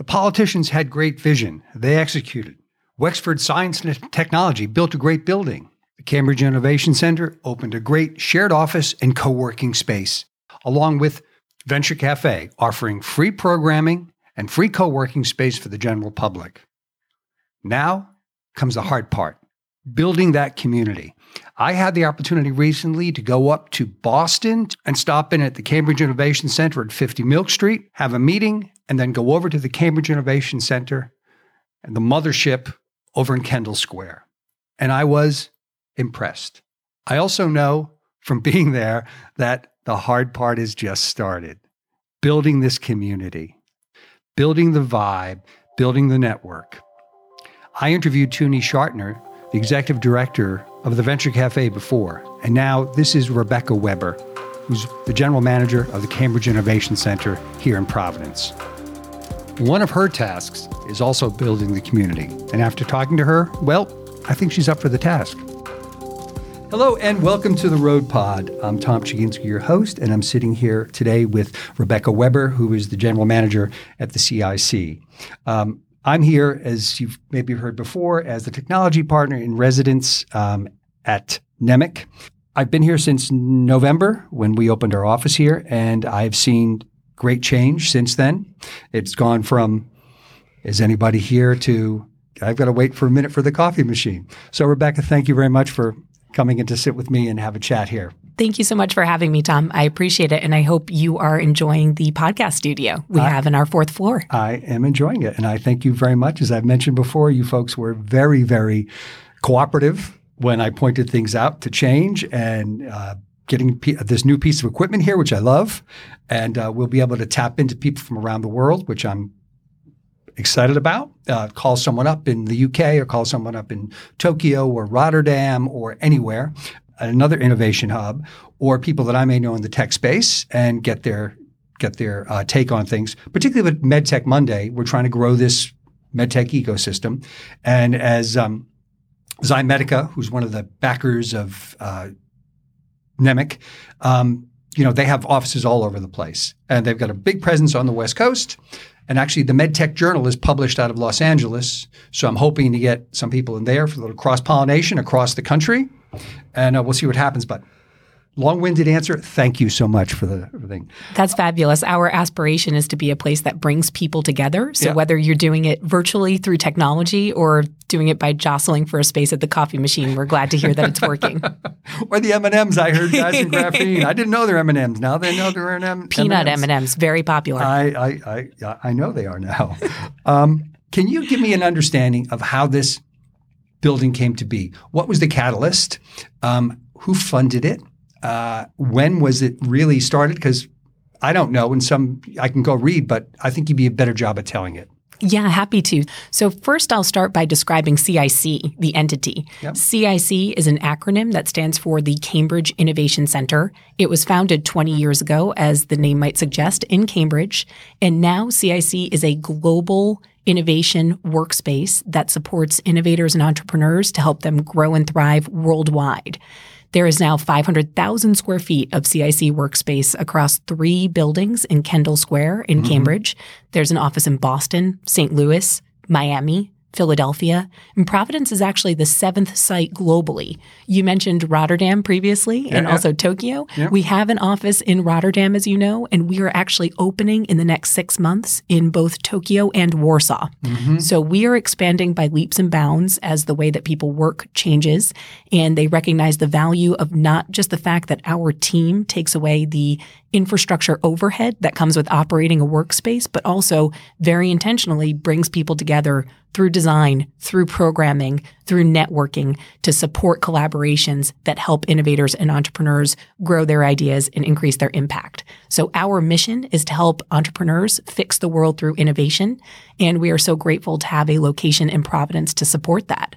The politicians had great vision. They executed. Wexford Science and Technology built a great building. The Cambridge Innovation Center opened a great shared office and co working space, along with Venture Cafe, offering free programming and free co working space for the general public. Now comes the hard part building that community. I had the opportunity recently to go up to Boston and stop in at the Cambridge Innovation Center at 50 Milk Street, have a meeting, and then go over to the Cambridge Innovation Center and the mothership over in Kendall Square. And I was impressed. I also know from being there that the hard part is just started building this community, building the vibe, building the network. I interviewed Toonie Schartner, the executive director of the Venture Cafe before, and now this is Rebecca Weber, who's the general manager of the Cambridge Innovation Center here in Providence. One of her tasks is also building the community, and after talking to her, well, I think she's up for the task. Hello and welcome to the Road Pod. I'm Tom Chiginsky, your host, and I'm sitting here today with Rebecca Weber, who is the general manager at the CIC. Um, I'm here, as you've maybe heard before, as the technology partner in residence um, at NEMIC. I've been here since November when we opened our office here, and I've seen great change since then. It's gone from, is anybody here to, I've got to wait for a minute for the coffee machine. So, Rebecca, thank you very much for coming in to sit with me and have a chat here. Thank you so much for having me, Tom. I appreciate it. And I hope you are enjoying the podcast studio we I, have in our fourth floor. I am enjoying it. And I thank you very much. As I've mentioned before, you folks were very, very cooperative when I pointed things out to change and uh, getting this new piece of equipment here, which I love. And uh, we'll be able to tap into people from around the world, which I'm excited about. Uh, call someone up in the UK or call someone up in Tokyo or Rotterdam or anywhere another innovation hub or people that I may know in the tech space and get their get their uh, take on things. Particularly with MedTech Monday, we're trying to grow this medtech ecosystem, and as um, Ximedica, who's one of the backers of uh, NEMIC, um, you know, they have offices all over the place, and they've got a big presence on the West Coast. And actually, the MedTech Journal is published out of Los Angeles, so I'm hoping to get some people in there for a little cross pollination across the country and uh, we'll see what happens. But long-winded answer. Thank you so much for the thing. That's fabulous. Our aspiration is to be a place that brings people together. So yeah. whether you're doing it virtually through technology or doing it by jostling for a space at the coffee machine, we're glad to hear that it's working. or the M and M's. I heard guys in graphene. I didn't know they're M and M's. Now they know they're M. Peanut M and M's. Very popular. I I I, I know they are now. Um, can you give me an understanding of how this building came to be. What was the catalyst? Um, who funded it? Uh, when was it really started? Because I don't know, and some I can go read, but I think you'd be a better job at telling it. Yeah, happy to. So, first, I'll start by describing CIC, the entity. Yep. CIC is an acronym that stands for the Cambridge Innovation Center. It was founded 20 years ago, as the name might suggest, in Cambridge. And now CIC is a global innovation workspace that supports innovators and entrepreneurs to help them grow and thrive worldwide. There is now 500,000 square feet of CIC workspace across three buildings in Kendall Square in mm-hmm. Cambridge. There's an office in Boston, St. Louis, Miami, Philadelphia, and Providence is actually the seventh site globally. You mentioned Rotterdam previously yeah, and yeah. also Tokyo. Yeah. We have an office in Rotterdam, as you know, and we are actually opening in the next six months in both Tokyo and Warsaw. Mm-hmm. So we are expanding by leaps and bounds as the way that people work changes, and they recognize the value of not just the fact that our team takes away the infrastructure overhead that comes with operating a workspace, but also very intentionally brings people together through design, through programming, through networking to support collaborations that help innovators and entrepreneurs grow their ideas and increase their impact. So our mission is to help entrepreneurs fix the world through innovation. And we are so grateful to have a location in Providence to support that.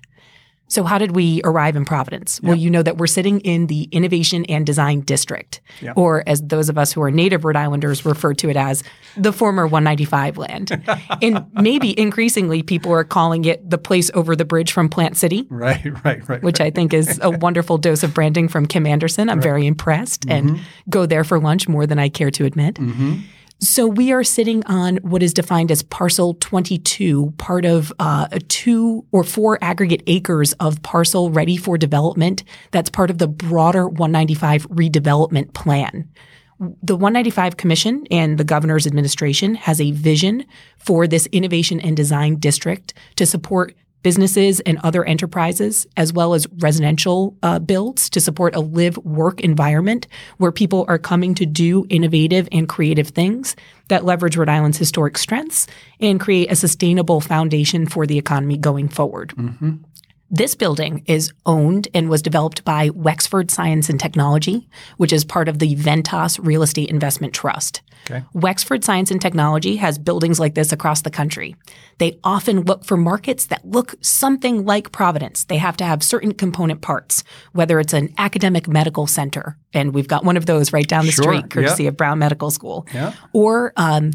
So, how did we arrive in Providence? Yep. Well, you know that we're sitting in the Innovation and Design District, yep. or as those of us who are native Rhode Islanders refer to it as the former 195 land. and maybe increasingly people are calling it the place over the bridge from Plant City. Right, right, right. Which right. I think is a wonderful dose of branding from Kim Anderson. I'm right. very impressed mm-hmm. and go there for lunch more than I care to admit. Mm-hmm. So we are sitting on what is defined as parcel 22, part of uh, two or four aggregate acres of parcel ready for development. That's part of the broader 195 redevelopment plan. The 195 Commission and the governor's administration has a vision for this innovation and design district to support businesses and other enterprises, as well as residential uh, builds to support a live work environment where people are coming to do innovative and creative things that leverage Rhode Island's historic strengths and create a sustainable foundation for the economy going forward. Mm-hmm. This building is owned and was developed by Wexford Science and Technology, which is part of the Ventas Real Estate Investment Trust. Okay. Wexford Science and Technology has buildings like this across the country. They often look for markets that look something like Providence. They have to have certain component parts, whether it's an academic medical center, and we've got one of those right down the sure. street, courtesy of Brown Medical School, yeah. or um,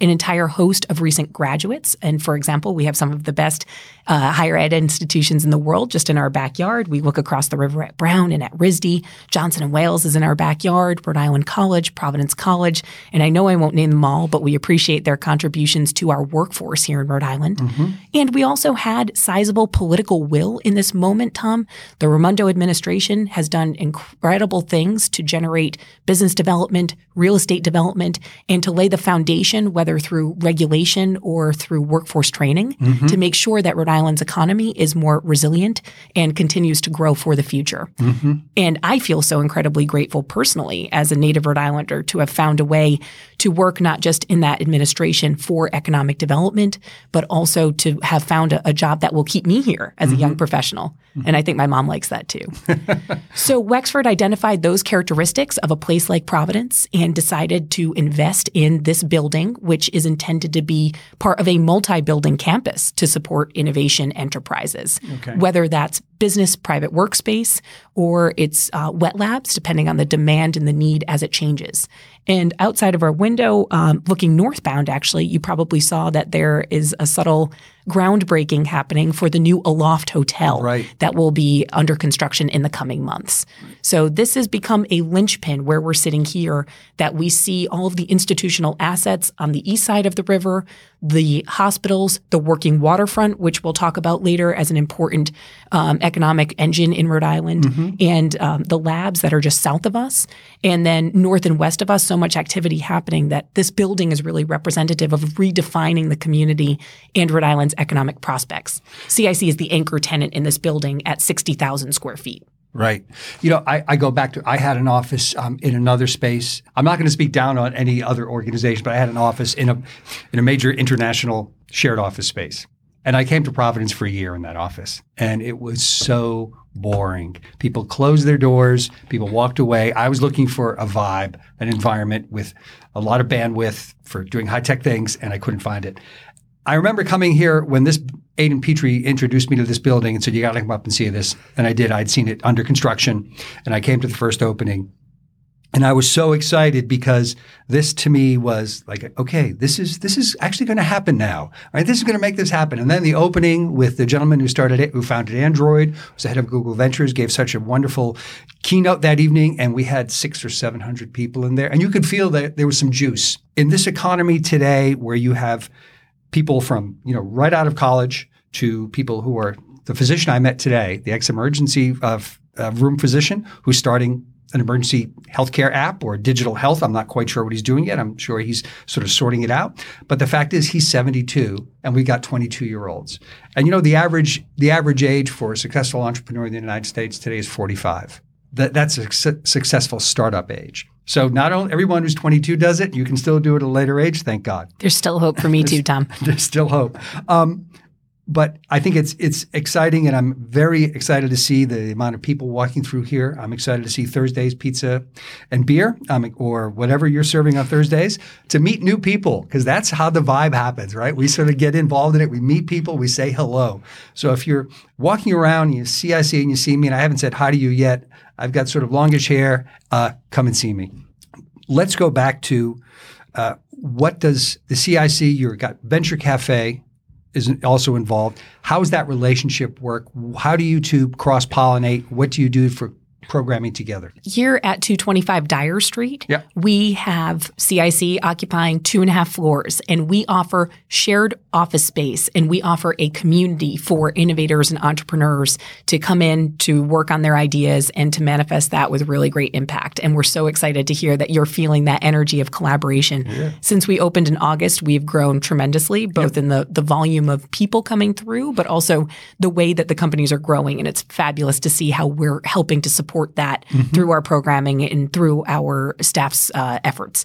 an entire host of recent graduates. And for example, we have some of the best uh, higher ed institutions in the world just in our backyard. We look across the river at Brown and at RISD. Johnson and Wales is in our backyard, Rhode Island College, Providence College. And I know I won't name them all, but we appreciate their contributions to our workforce here in Rhode Island. Mm-hmm. And we also had sizable political will in this moment, Tom. The Raimondo administration has done incredible things to generate business development, real estate development, and to lay the foundation, whether through regulation or through workforce training, mm-hmm. to make sure that Rhode Island's economy is more resilient and continues to grow for the future. Mm-hmm. And I feel so incredibly grateful personally as a native Rhode Islander to have found a way to work not just in that administration for economic development, but also to have found a, a job that will keep me here as mm-hmm. a young professional. Mm-hmm. And I think my mom likes that too. so Wexford identified those characteristics of a place like Providence and decided to invest in this building, which is intended to be part of a multi-building campus to support innovation enterprises. Okay. Whether that's business private workspace or it's uh, wet labs, depending on the demand and the need as it changes. And outside of our window, um, looking northbound, actually, you probably saw that there is a subtle groundbreaking happening for the new Aloft Hotel right. that will be under construction in the coming months. So this has become a linchpin where we're sitting here that we see all of the institutional assets on the east side of the river, the hospitals, the working waterfront, which we'll talk about later as an important um, economic engine in Rhode Island, mm-hmm. and um, the labs that are just south of us, and then north and west of us. So much activity happening that this building is really representative of redefining the community and Rhode Island's economic prospects. CIC is the anchor tenant in this building at 60,000 square feet. Right. You know, I, I, go back to I had an office um, in another space. I'm not going to speak down on any other organization, but I had an office in a in a major international shared office space. And I came to Providence for a year in that office, and it was so boring. People closed their doors, people walked away. I was looking for a vibe, an environment with a lot of bandwidth for doing high tech things, and I couldn't find it. I remember coming here when this Aidan Petrie introduced me to this building and said, "You got to come up and see this." And I did. I'd seen it under construction, and I came to the first opening, and I was so excited because this to me was like, okay, this is this is actually going to happen now. Right? This is going to make this happen. And then the opening with the gentleman who started it, who founded Android, was the head of Google Ventures, gave such a wonderful keynote that evening, and we had six or seven hundred people in there, and you could feel that there was some juice in this economy today, where you have people from, you know, right out of college to people who are the physician I met today, the ex-emergency uh, uh, room physician who's starting an emergency healthcare app or digital health. I'm not quite sure what he's doing yet. I'm sure he's sort of sorting it out. But the fact is he's 72 and we got 22 year olds. And you know, the average, the average age for a successful entrepreneur in the United States today is 45. That, that's a su- successful startup age. So not only everyone who's 22 does it, you can still do it at a later age. Thank God. There's still hope for me too, Tom. There's still hope. Um, but I think it's it's exciting, and I'm very excited to see the amount of people walking through here. I'm excited to see Thursdays pizza and beer, um, or whatever you're serving on Thursdays, to meet new people because that's how the vibe happens, right? We sort of get involved in it. We meet people, we say hello. So if you're walking around, and you see I see and you see me, and I haven't said hi to you yet, I've got sort of longish hair. Uh, come and see me. Let's go back to uh, what does the CIC? You've got Venture Cafe is also involved. How does that relationship work? How do you two cross pollinate? What do you do for programming together? Here at 225 Dyer Street, Yeah. we have CIC occupying two and a half floors, and we offer shared office space and we offer a community for innovators and entrepreneurs to come in to work on their ideas and to manifest that with really great impact. And we're so excited to hear that you're feeling that energy of collaboration. Since we opened in August, we've grown tremendously, both in the, the volume of people coming through, but also the way that the companies are growing. And it's fabulous to see how we're helping to support that through our programming and through our staff's uh, efforts.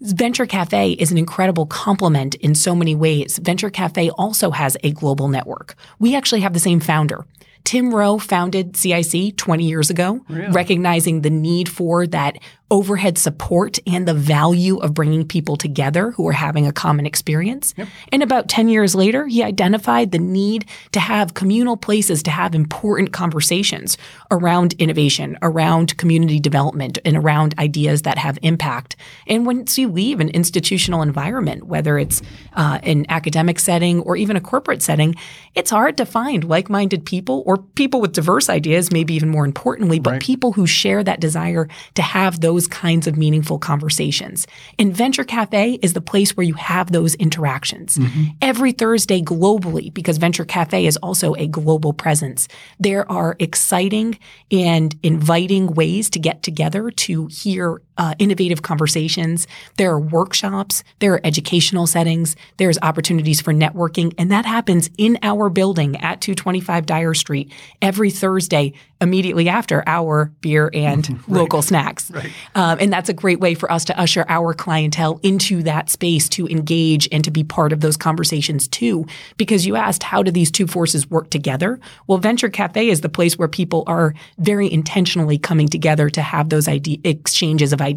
Venture Cafe is an incredible complement in so many ways. Venture Cafe also has a global network. We actually have the same founder. Tim Rowe founded CIC 20 years ago, recognizing the need for that overhead support and the value of bringing people together who are having a common experience. And about 10 years later, he identified the need to have communal places to have important conversations around innovation, around community development, and around ideas that have impact. And once you leave an institutional environment, whether it's uh, an academic setting or even a corporate setting, it's hard to find like minded people or people with diverse ideas, maybe even more importantly, but people who share that desire to have those kinds of meaningful conversations. And Venture Cafe is the place where you have those interactions. Mm-hmm. Every Thursday globally, because Venture Cafe is also a global presence, there are exciting and inviting ways to get together to hear uh, innovative conversations. There are workshops, there are educational settings, there's opportunities for networking, and that happens in our building at 225 Dyer Street every Thursday immediately after our beer and local snacks. Um, and that's a great way for us to usher our clientele into that space to engage and to be part of those conversations too. Because you asked, how do these two forces work together? Well, Venture Cafe is the place where people are very intentionally coming together to have those idea exchanges of ideas.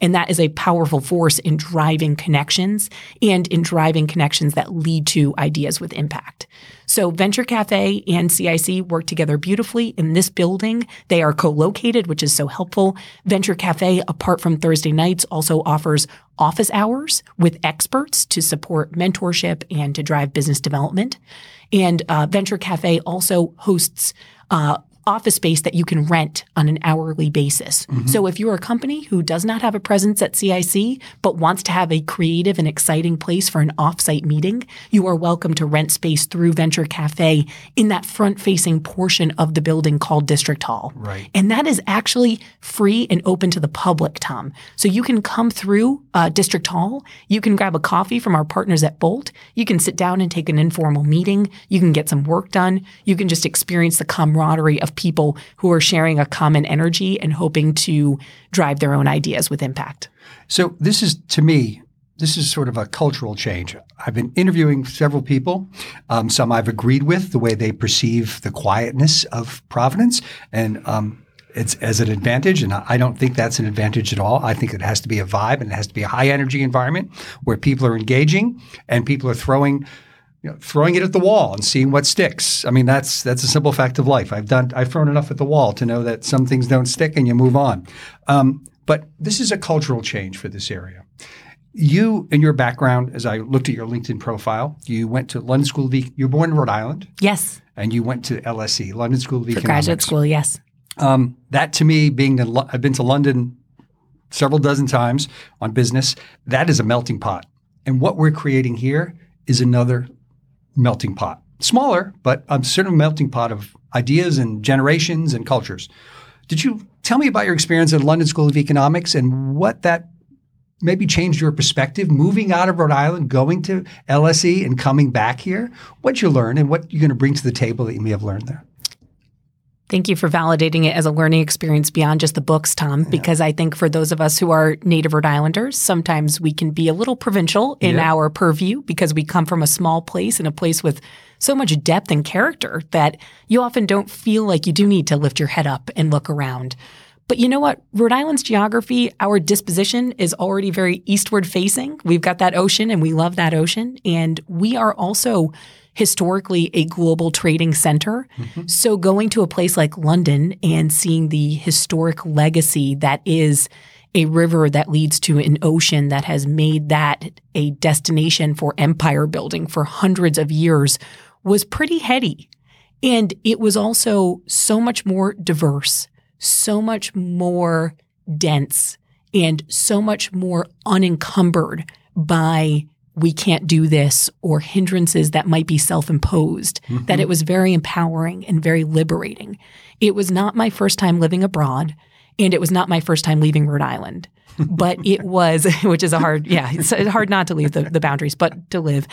And that is a powerful force in driving connections and in driving connections that lead to ideas with impact. So Venture Cafe and CIC work together beautifully in this building. They are co-located, which is so helpful. Venture Cafe, apart from Thursday nights, also offers office hours with experts to support mentorship and to drive business development. And uh, Venture Cafe also hosts uh, office space that you can rent on an hourly basis. So if you're a company who does not have a presence at CIC but wants to have a creative and exciting place for an offsite meeting, you are welcome to rent space through Venture Cafe in that front-facing portion of the building called District Hall. Right. And that is actually free and open to the public, Tom. So you can come through uh, District Hall. You can grab a coffee from our partners at Bolt. You can sit down and take an informal meeting. You can get some work done. You can just experience the camaraderie of people who are sharing a common energy and hoping to drive their own ideas with impact. So this is to me, this is sort of a cultural change. I've been interviewing several people. Um, some I've agreed with the way they perceive the quietness of Providence, and um, it's as an advantage. And I I don't think that's an advantage at all. I think it has to be a vibe and it has to be a high energy environment where people are engaging and people are throwing you know, throwing it at the wall and seeing what sticks. I mean, that's that's a simple fact of life. I've done I've thrown enough at the wall to know that some things don't stick and you move on. Um, but this is a cultural change for this area. You, in your background, as I looked at your LinkedIn profile, you went to London School of E- you were born in Rhode Island, Yes, and you went to LSE, London School of for Economics. graduate school, yes. Um, that to me, being Lo- I've been to London several dozen times on business. That is a melting pot, and what we're creating here is another melting pot. Smaller, but a certain melting pot of ideas and generations and cultures. Did you tell me about your experience at London School of Economics and what that maybe changed your perspective moving out of Rhode Island, going to LSE and coming back here? What'd you learn and what you're going to bring to the table that you may have learned there? Thank you for validating it as a learning experience beyond just the books, Tom, because I think for those of us who are native Rhode Islanders, sometimes we can be a little provincial in Yeah. our purview because we come from a small place and a place with so much depth and character that you often don't feel like you do need to lift your head up and look around. But you know what? Rhode Island's geography, our disposition is already very eastward facing. We've got that ocean and we love that ocean. And we are also historically a global trading center. Mm-hmm. So going to a place like London and seeing the historic legacy that is a river that leads to an ocean that has made that a destination for empire building for hundreds of years was pretty heady. And it was also so much more diverse, so much more dense and so much more unencumbered by we can't do this or hindrances that might be self imposed, mm-hmm. that it was very empowering and very liberating. It was not my first time living abroad, and it was not my first time leaving Rhode Island. but it was, which is a hard, yeah, it's hard not to leave the, the boundaries, but to live.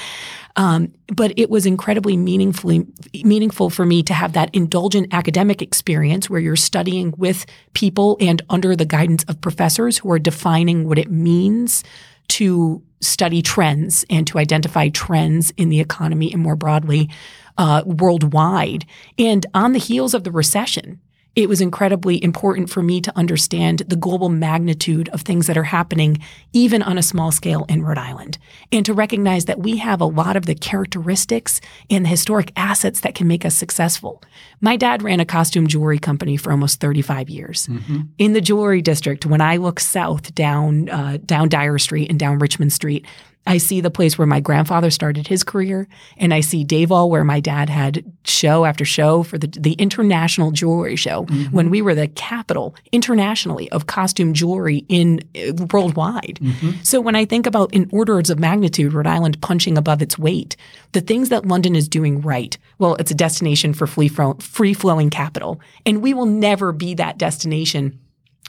Um, but it was incredibly meaningfully meaningful for me to have that indulgent academic experience where you're studying with people and under the guidance of professors who are defining what it means to study trends and to identify trends in the economy and more broadly uh, worldwide. And on the heels of the recession, it was incredibly important for me to understand the global magnitude of things that are happening, even on a small scale in Rhode Island, and to recognize that we have a lot of the characteristics and the historic assets that can make us successful. My dad ran a costume jewelry company for almost 35 years. Mm-hmm. In the jewelry district, when I look south down uh, down Dyer Street and down Richmond Street, I see the place where my grandfather started his career, and I see Davol where my dad had show after show for the, the international jewelry show mm-hmm. when we were the capital internationally of costume jewelry in uh, worldwide. Mm-hmm. So when I think about in orders of magnitude, Rhode Island punching above its weight, the things that London is doing right, well, it's a destination for free flowing capital, and we will never be that destination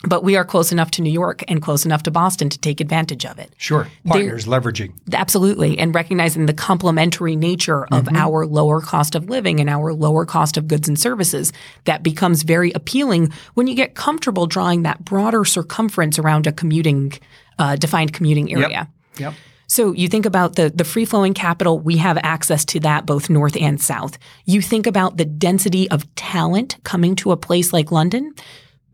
but we are close enough to New York and close enough to Boston to take advantage of it. Sure. Partners They're, leveraging. Absolutely. And recognizing the complementary nature of mm-hmm. our lower cost of living and our lower cost of goods and services, that becomes very appealing when you get comfortable drawing that broader circumference around a commuting, uh, defined commuting area. Yep. yep. So you think about the, the free flowing capital, we have access to that both north and south. You think about the density of talent coming to a place like London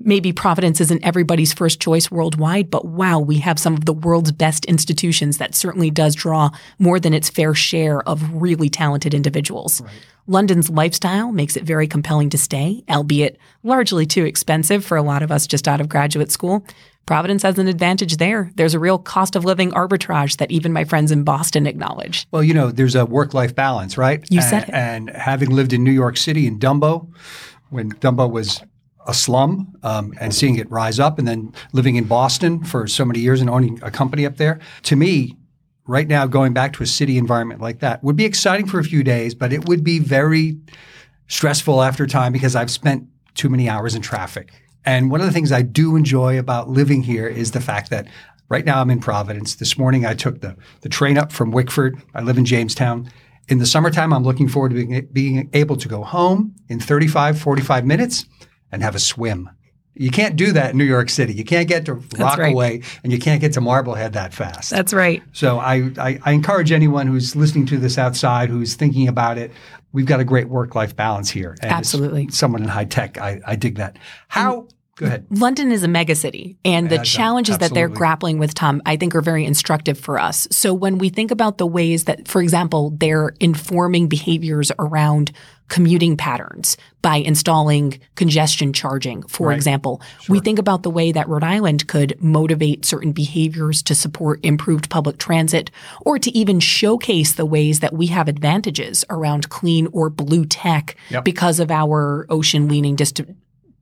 maybe Providence isn't everybody's first choice worldwide, but wow, we have some of the world's best institutions that certainly does draw more than its fair share of really talented individuals. Right. London's lifestyle makes it very compelling to stay, albeit largely too expensive for a lot of us just out of graduate school. Providence has an advantage there. There's a real cost of living arbitrage that even my friends in Boston acknowledge. Well, you know, there's a work life balance, right? You said and, it. And having lived in New York City in Dumbo, when Dumbo was a slum um, and seeing it rise up, and then living in Boston for so many years and owning a company up there. To me, right now, going back to a city environment like that would be exciting for a few days, but it would be very stressful after time because I've spent too many hours in traffic. And one of the things I do enjoy about living here is the fact that right now I'm in Providence. This morning I took the, the train up from Wickford. I live in Jamestown. In the summertime, I'm looking forward to being, being able to go home in 35, 45 minutes and have a swim. You can't do that in New York City. You can't get to Rockaway right. and you can't get to Marblehead that fast. That's right. So I, I, I, encourage anyone who's listening to this outside, who's thinking about it, we've got a great work life balance here. And Absolutely. Someone in high tech, I, I dig that. How Go ahead. London is a megacity, and the challenges that they're grappling with, Tom, I think are very instructive for us. So when we think about the ways that, for example, they're informing behaviors around commuting patterns by installing congestion charging, for right. example. Sure. We think about the way that Rhode Island could motivate certain behaviors to support improved public transit or to even showcase the ways that we have advantages around clean or blue tech yep. because of our ocean leaning dist-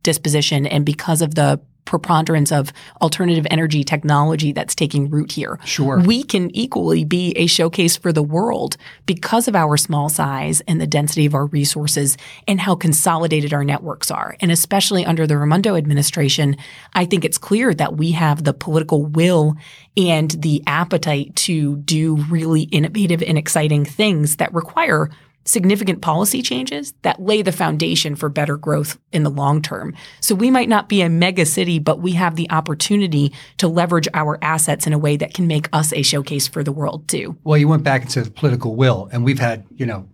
disposition and because of the preponderance of alternative energy technology that's taking root here. Sure. We can equally be a showcase for the world because of our small size and the density of our resources and how consolidated our networks are. And especially under the Raimondo administration, I think it's clear that we have the political will and the appetite to do really innovative and exciting things that require significant policy changes that lay the foundation for better growth in the long term. So we might not be a mega city, but we have the opportunity to leverage our assets in a way that can make us a showcase for the world too. Well, you went back into the political will, and we've had, you know,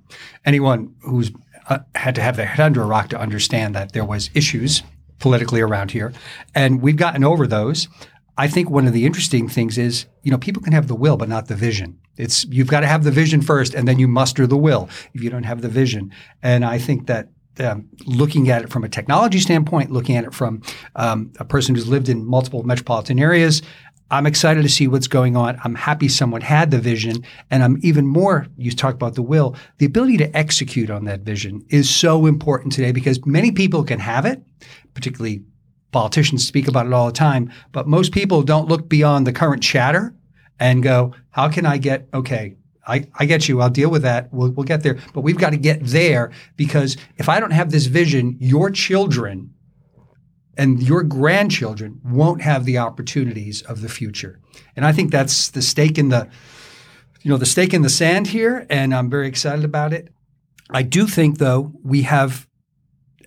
anyone who's uh, had to have their head under a rock to understand that there was issues politically around here, and we've gotten over those. I think one of the interesting things is, you know, people can have the will, but not the vision. It's you've got to have the vision first, and then you muster the will. If you don't have the vision, and I think that um, looking at it from a technology standpoint, looking at it from um, a person who's lived in multiple metropolitan areas, I'm excited to see what's going on. I'm happy someone had the vision, and I'm even more. You talk about the will, the ability to execute on that vision is so important today because many people can have it, particularly Politicians speak about it all the time, but most people don't look beyond the current chatter and go, how can I get, okay, I, I get you. I'll deal with that. We'll, we'll get there. But we've got to get there because if I don't have this vision, your children and your grandchildren won't have the opportunities of the future. And I think that's the stake in the, you know, the stake in the sand here. And I'm very excited about it. I do think, though, we have,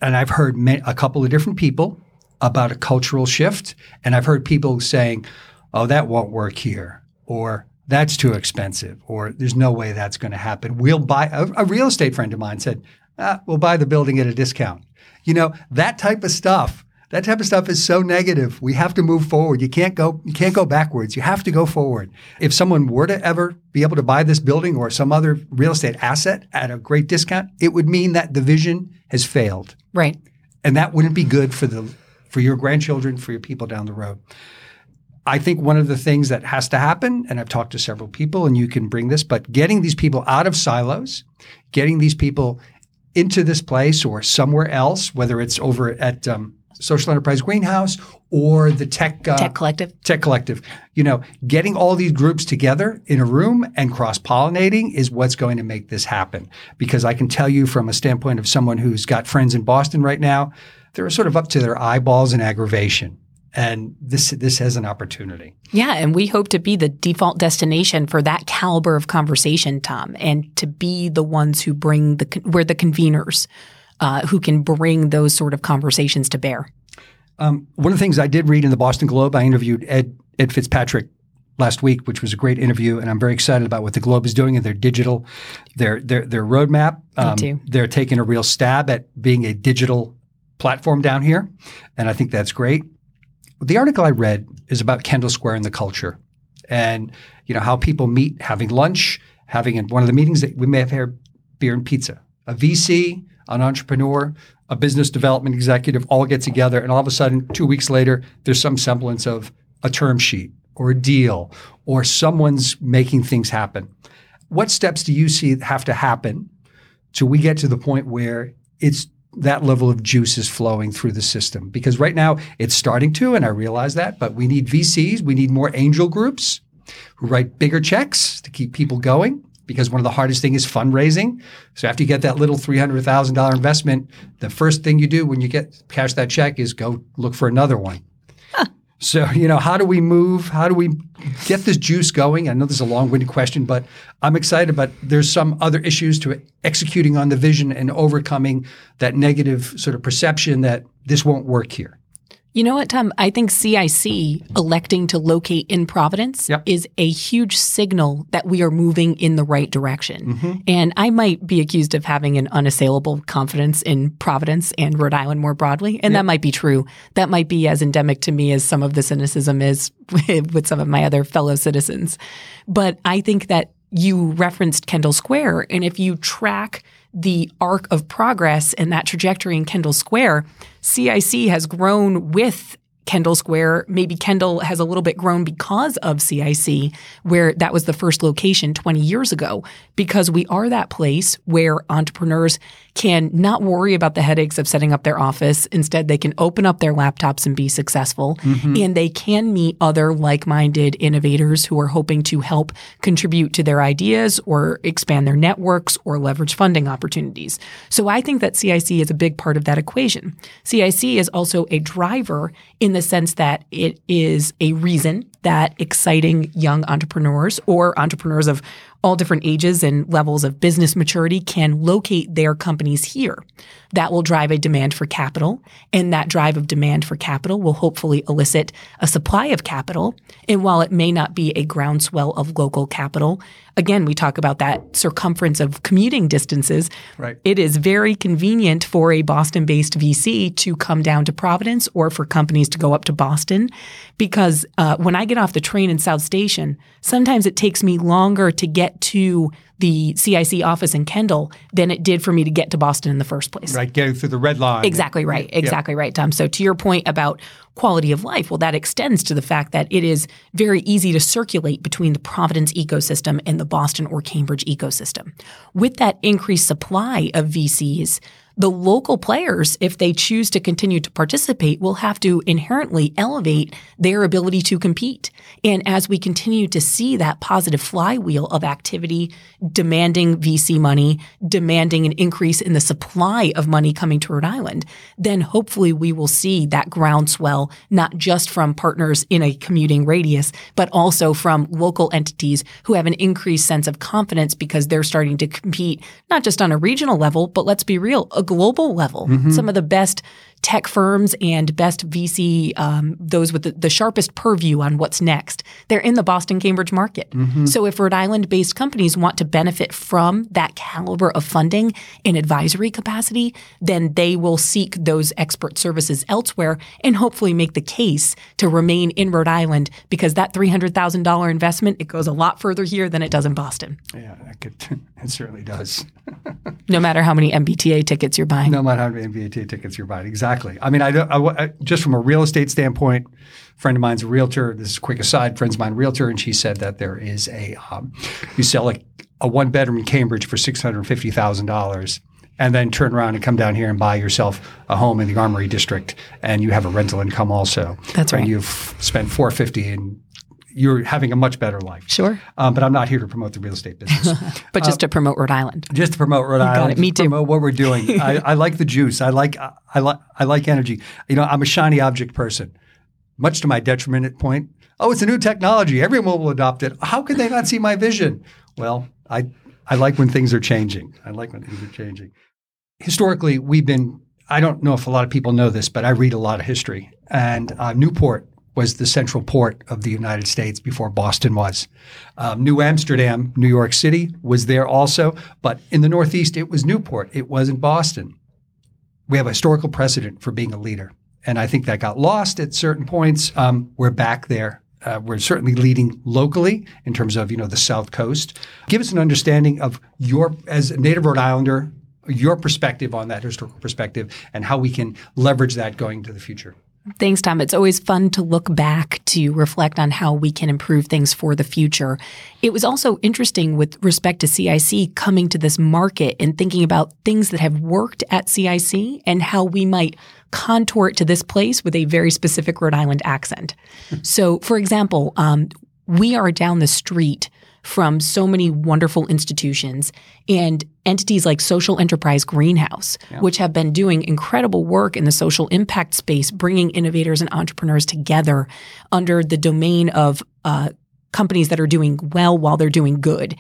and I've heard a couple of different people about a cultural shift, and I've heard people saying, "Oh, that won't work here," or "That's too expensive," or "There's no way that's going to happen." We'll buy. A, a, real estate friend of mine said, ah, "We'll buy the building at a discount." You know that type of stuff that type of stuff is so negative. We have to move forward. You can't go you can't go backwards. You have to go forward. If someone were to ever be able to buy this building or some other real estate asset at a great discount, it would mean that the vision has failed. Right. And that wouldn't be good for the for your grandchildren, for your people down the road. I think one of the things that has to happen, and I've talked to several people, and you can bring this, but getting these people out of silos, getting these people into this place or somewhere else, whether it's over at um, Social Enterprise Greenhouse or the Tech uh, Tech Collective. Tech Collective. You know, getting all these groups together in a room and cross pollinating is what's going to make this happen. Because I can tell you from a standpoint of someone who's got friends in Boston right now, they're sort of up to their eyeballs in aggravation. And this this has an opportunity. Yeah, and we hope to be the default destination for that caliber of conversation, Tom, and to be the ones who bring the we're the conveners uh, who can bring those sort of conversations to bear. Um, one of the things I did read in the Boston Globe, I interviewed Ed Ed Fitzpatrick last week, which was a great interview, and I'm very excited about what the Globe is doing in their digital, their their their roadmap. Um, Me too. They're taking a real stab at being a digital platform down here, and I think that's great. The article I read is about Kendall Square and the culture, and you know how people meet, having lunch, having in one of the meetings that we may have had beer and pizza. A VC, an entrepreneur, a business development executive all get together, and all of a sudden, two weeks later, there's some semblance of a term sheet or a deal or someone's making things happen. What steps do you see have to happen till we get to the point where it's that level of juice is flowing through the system? Because right now it's starting to, and I realize that, but we need VCs, we need more angel groups who write bigger checks to keep people going because one of the hardest things is fundraising. So after you get that little three hundred thousand dollar investment, the first thing you do when you get cash that check is go look for another one. So you know, how do we move? How do we get this juice going? I know this is a long winded question, but I'm excited. But there's some other issues to executing on the vision and overcoming that negative sort of perception that this won't work here. You know what, Tom? I think CIC electing to locate in Providence yep. is a huge signal that we are moving in the right direction. Mm-hmm. And I might be accused of having an unassailable confidence in Providence and Rhode Island more broadly. And yep. that might be true. That might be as endemic to me as some of the cynicism is with some of my other fellow citizens. But I think that you referenced Kendall Square. And if you track the arc of progress and that trajectory in Kendall Square, CIC has grown with Kendall Square. Maybe Kendall has a little bit grown because of CIC, where that was the first location 20 years ago, because we are that place where entrepreneurs can not worry about the headaches of setting up their office. Instead, they can open up their laptops and be successful. Mm-hmm. And they can meet other like minded innovators who are hoping to help contribute to their ideas or expand their networks or leverage funding opportunities. So I think that CIC is a big part of that equation. CIC is also a driver in the sense that it is a reason that exciting young entrepreneurs or entrepreneurs of all different ages and levels of business maturity can locate their companies here. That will drive a demand for capital, and that drive of demand for capital will hopefully elicit a supply of capital. And while it may not be a groundswell of local capital, again, we talk about that circumference of commuting distances. Right. It is very convenient for a Boston based VC to come down to Providence or for companies to go up to Boston because uh, when I get off the train in South Station, sometimes it takes me longer to get to the CIC office in Kendall than it did for me to get to Boston in the first place. Right, getting through the red line. Exactly right. Exactly yeah. right, Tom. So to your point about quality of life, well, that extends to the fact that it is very easy to circulate between the Providence ecosystem and the Boston or Cambridge ecosystem. With that increased supply of VCs, The local players, if they choose to continue to participate, will have to inherently elevate their ability to compete. And as we continue to see that positive flywheel of activity demanding VC money, demanding an increase in the supply of money coming to Rhode Island, then hopefully we will see that groundswell, not just from partners in a commuting radius, but also from local entities who have an increased sense of confidence because they're starting to compete, not just on a regional level, but let's be real, a global level. Mm-hmm. Some of the best tech firms and best VC, um, those with the, the, sharpest purview on what's next, they're in the Boston Cambridge market. Mm-hmm. So if Rhode Island based companies want to benefit from that caliber of funding in advisory capacity, then they will seek those expert services elsewhere and hopefully make the case to remain in Rhode Island because that $300,000 investment, it goes a lot further here than it does in Boston. Yeah, could, it certainly does. no matter how many MBTA tickets you're buying. No matter how many MBTA tickets you're buying. Exactly. Exactly. I mean, I, I, I, just from a real estate standpoint, a friend of mine's a realtor. This is a quick aside. Friend's of mine realtor, and she said that there is a um, you sell a, a one bedroom in Cambridge for six hundred fifty thousand dollars. And then turn around and come down here and buy yourself a home in the Armory District, and you have a rental income also. That's right. And you've spent four fifty and you're having a much better life. Sure. Um, but I'm not here to promote the real estate business. but just uh, to promote Rhode Island. Just to promote Rhode Island. Got it. Me too. Promote what we're doing. I, I, like the juice. I like I like I like energy. You know, I'm a shiny object person, much to my detriment at point. Oh, it's a new technology. Everyone will adopt it. How can they not see my vision? Well, I I like when things are changing. I like when things are changing. Historically, we've been. I don't know if a lot of people know this, but I read a lot of history. And uh, Newport was the central port of the United States before Boston was. Um, New Amsterdam, New York City, was there also, but in the Northeast, it was Newport. It wasn't Boston. We have a historical precedent for being a leader. And I think that got lost at certain points. Um, we're back there. Uh, we're certainly leading locally in terms of you know the South Coast. Give us an understanding of your as a native Rhode Islander, your perspective on that historical perspective, and how we can leverage that going to the future. Thanks, Tom. It's always fun to look back to reflect on how we can improve things for the future. It was also interesting with respect to CIC coming to this market and thinking about things that have worked at CIC and how we might contour it to this place with a very specific Rhode Island accent. so, for example, um, we are down the street from so many wonderful institutions and entities like Social Enterprise Greenhouse, yeah. which have been doing incredible work in the social impact space, bringing innovators and entrepreneurs together under the domain of uh, companies that are doing well while they're doing good.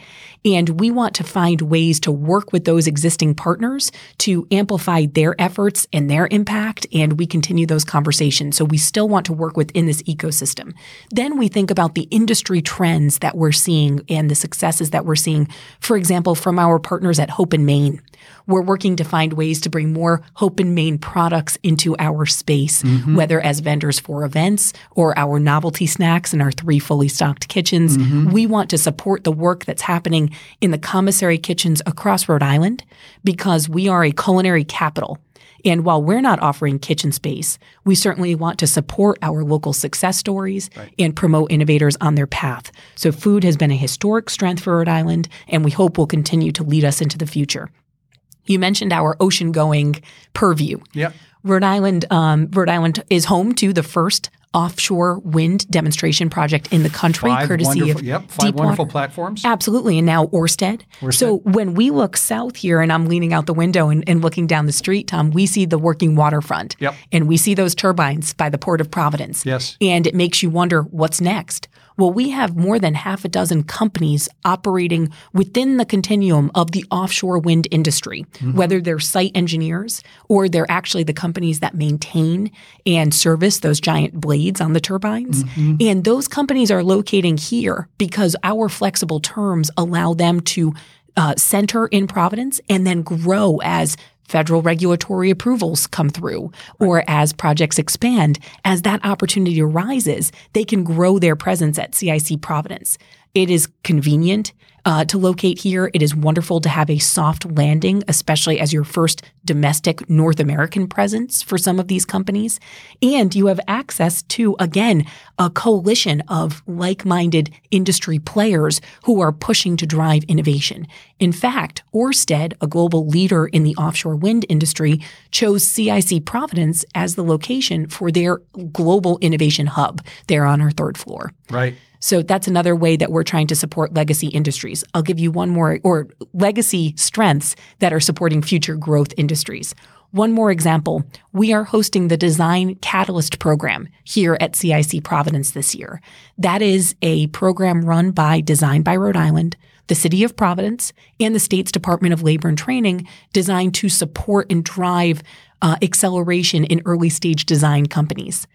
And we want to find ways to work with those existing partners to amplify their efforts and their impact. And we continue those conversations. So we still want to work within this ecosystem. Then we think about the industry trends that we're seeing and the successes that we're seeing. For example, from our partners at Hope & Main. We're working to find ways to bring more Hope & Main products into our space, mm-hmm. whether as vendors for events or our novelty snacks in our three fully stocked kitchens. Mm-hmm. We want to support the work that's happening in the commissary kitchens across Rhode Island because we are a culinary capital. And while we're not offering kitchen space, we certainly want to support our local success stories right. and promote innovators on their path. So food has been a historic strength for Rhode Island, and we hope will continue to lead us into the future. You mentioned our ocean going purview. Yep. Rhode Island, um, Rhode Island is home to the first offshore wind demonstration project in the country, five courtesy of yep, five Deepwater. wonderful platforms. Absolutely, and now Orsted. Orsted. So when we look south here, and I'm leaning out the window and, and, looking down the street, Tom, we see the working waterfront. Yep. And we see those turbines by the Port of Providence. Yes. And it makes you wonder what's next. Well, we have more than half a dozen companies operating within the continuum of the offshore wind industry, mm-hmm. whether they're site engineers or they're actually the companies that maintain and service those giant blades on the turbines. Mm-hmm. And those companies are locating here because our flexible terms allow them to uh, center in Providence and then grow as federal regulatory approvals come through or as projects expand, as that opportunity arises, they can grow their presence at CIC Providence. It is convenient uh, to locate here. It is wonderful to have a soft landing, especially as your first domestic North American presence for some of these companies. And you have access to, again, a coalition of like minded industry players who are pushing to drive innovation. In fact, Orsted, a global leader in the offshore wind industry, chose CIC Providence as the location for their global innovation hub. They're on our third floor. Right. So that's another way that we're trying to support legacy industries. I'll give you one more, or legacy strengths that are supporting future growth industries. One more example, we are hosting the Design Catalyst program here at CIC Providence this year. That is a program run by Design by Rhode Island, the City of Providence, and the state's Department of Labor and Training designed to support and drive uh, acceleration in early stage design companies.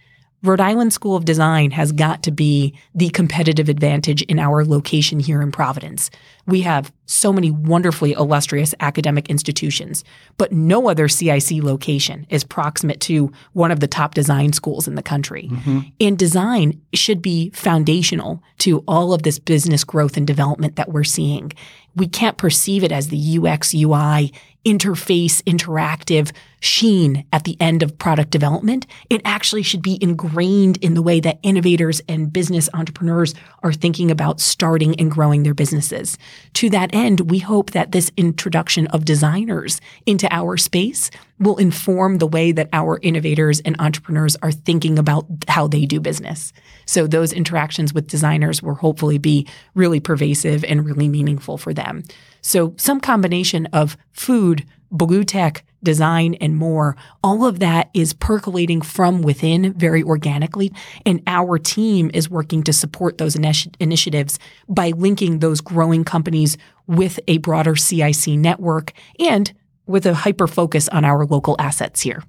Rhode Island School of Design has got to be the competitive advantage in our location here in Providence. We have so many wonderfully illustrious academic institutions, but no other CIC location is proximate to one of the top design schools in the country. Mm-hmm. And design should be foundational to all of this business growth and development that we're seeing. We can't perceive it as the UX, UI, interface, interactive sheen at the end of product development. It actually should be ingrained in the way that innovators and business entrepreneurs are thinking about starting and growing their businesses. To that end, we hope that this introduction of designers into our space will inform the way that our innovators and entrepreneurs are thinking about how they do business. So those interactions with designers will hopefully be really pervasive and really meaningful for them. So some combination of food, blue tech, design, and more, all of that is percolating from within very organically. And our team is working to support those initi- initiatives by linking those growing companies with a broader CIC network and with a hyper focus on our local assets here.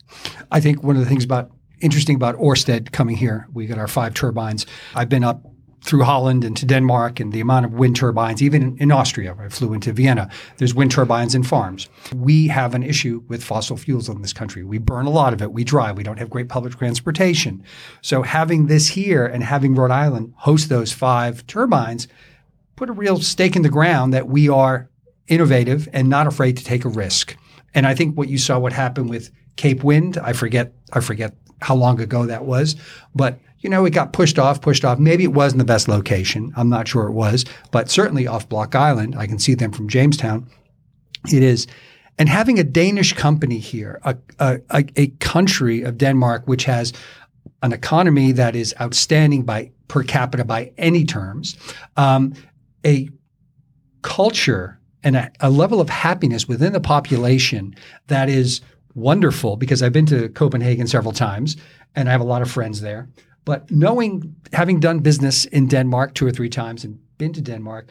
I think one of the things about interesting about Orsted coming here, we got our five turbines. I've been up through Holland and to Denmark and the amount of wind turbines, even in, in, Austria, I flew into Vienna, there's wind turbines in farms. We have an issue with fossil fuels in this country. We burn a lot of it. We drive. We don't have great public transportation. So having this here and having Rhode Island host those five turbines put a real stake in the ground that we are innovative and not afraid to take a risk. And I think what you saw what happened with Cape Wind, I forget I forget how long ago that was, but you know, it got pushed off, pushed off. Maybe it wasn't the best location. I'm not sure it was, but certainly off Block Island. I can see them from Jamestown. It is. And having a Danish company here, a, a, a country of Denmark, which has an economy that is outstanding by per capita by any terms, um, a culture and a, a level of happiness within the population that is wonderful because I've been to Copenhagen several times and I have a lot of friends there. But knowing, having done business in Denmark two or three times and been to Denmark,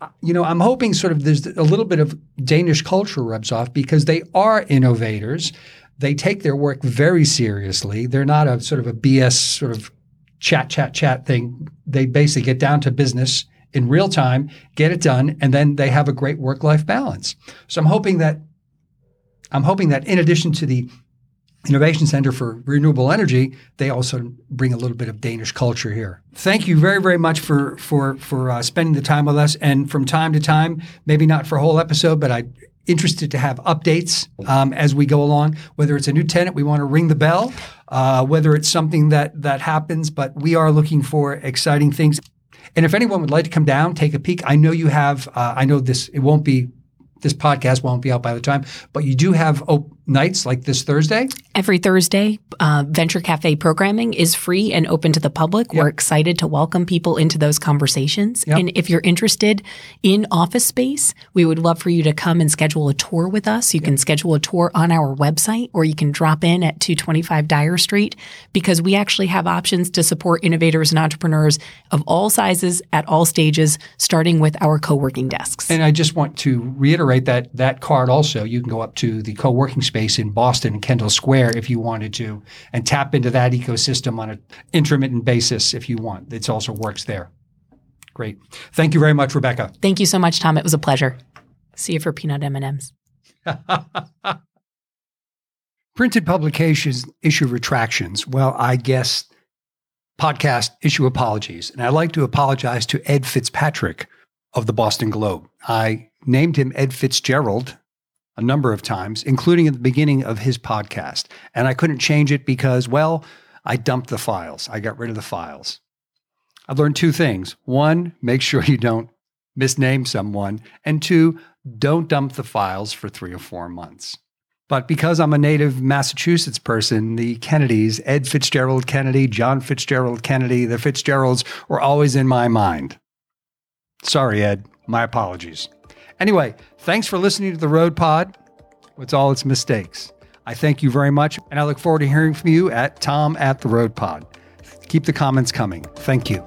uh, you know, I'm hoping sort of there's a little bit of Danish culture rubs off because they are innovators. They take their work very seriously. They're not a sort of a BS sort of chat, chat, chat thing. They basically get down to business in real time, get it done, and then they have a great work life balance. So I'm hoping that I'm hoping that in addition to the Innovation Center for Renewable Energy, they also bring a little bit of Danish culture here. Thank you very, very much for for for uh, spending the time with us. And from time to time, maybe not for a whole episode, but I'm interested to have updates um, as we go along. Whether it's a new tenant, we want to ring the bell. Uh, whether it's something that that happens, but we are looking for exciting things. And if anyone would like to come down, take a peek, I know you have. Uh, I know this. It won't be this podcast won't be out by the time, but you do have op- nights like this Thursday? Every Thursday, uh, Venture Cafe programming is free and open to the public. Yep. We're excited to welcome people into those conversations. Yep. And if you're interested in office space, we would love for you to come and schedule a tour with us. You yep. can schedule a tour on our website or you can drop in at 225 Dyer Street because we actually have options to support innovators and entrepreneurs of all sizes at all stages, starting with our co working desks. And I just want to reiterate that that card also, you can go up to the co working space space in Boston and Kendall Square if you wanted to, and tap into that ecosystem on an intermittent basis if you want. It also works there. Great. Thank you very much, Rebecca. Thank you so much, Tom. It was a pleasure. See you for peanut M&Ms. Printed publications issue retractions. Well, I guess podcast issue apologies. And I'd like to apologize to Ed Fitzpatrick of the Boston Globe. I named him Ed Fitzgerald a number of times, including at the beginning of his podcast. And I couldn't change it because, well, I dumped the files. I got rid of the files. I've learned two things. One, make sure you don't misname someone. And two, don't dump the files for three or four months. But because I'm a native Massachusetts person, the Kennedys, Ed Fitzgerald Kennedy, John Fitzgerald Kennedy, the Fitzgeralds were always in my mind. Sorry, Ed. My apologies. Anyway, thanks for listening to the Road Pod with all its mistakes. I thank you very much, and I look forward to hearing from you at Tom at the Road Pod. Keep the comments coming. Thank you.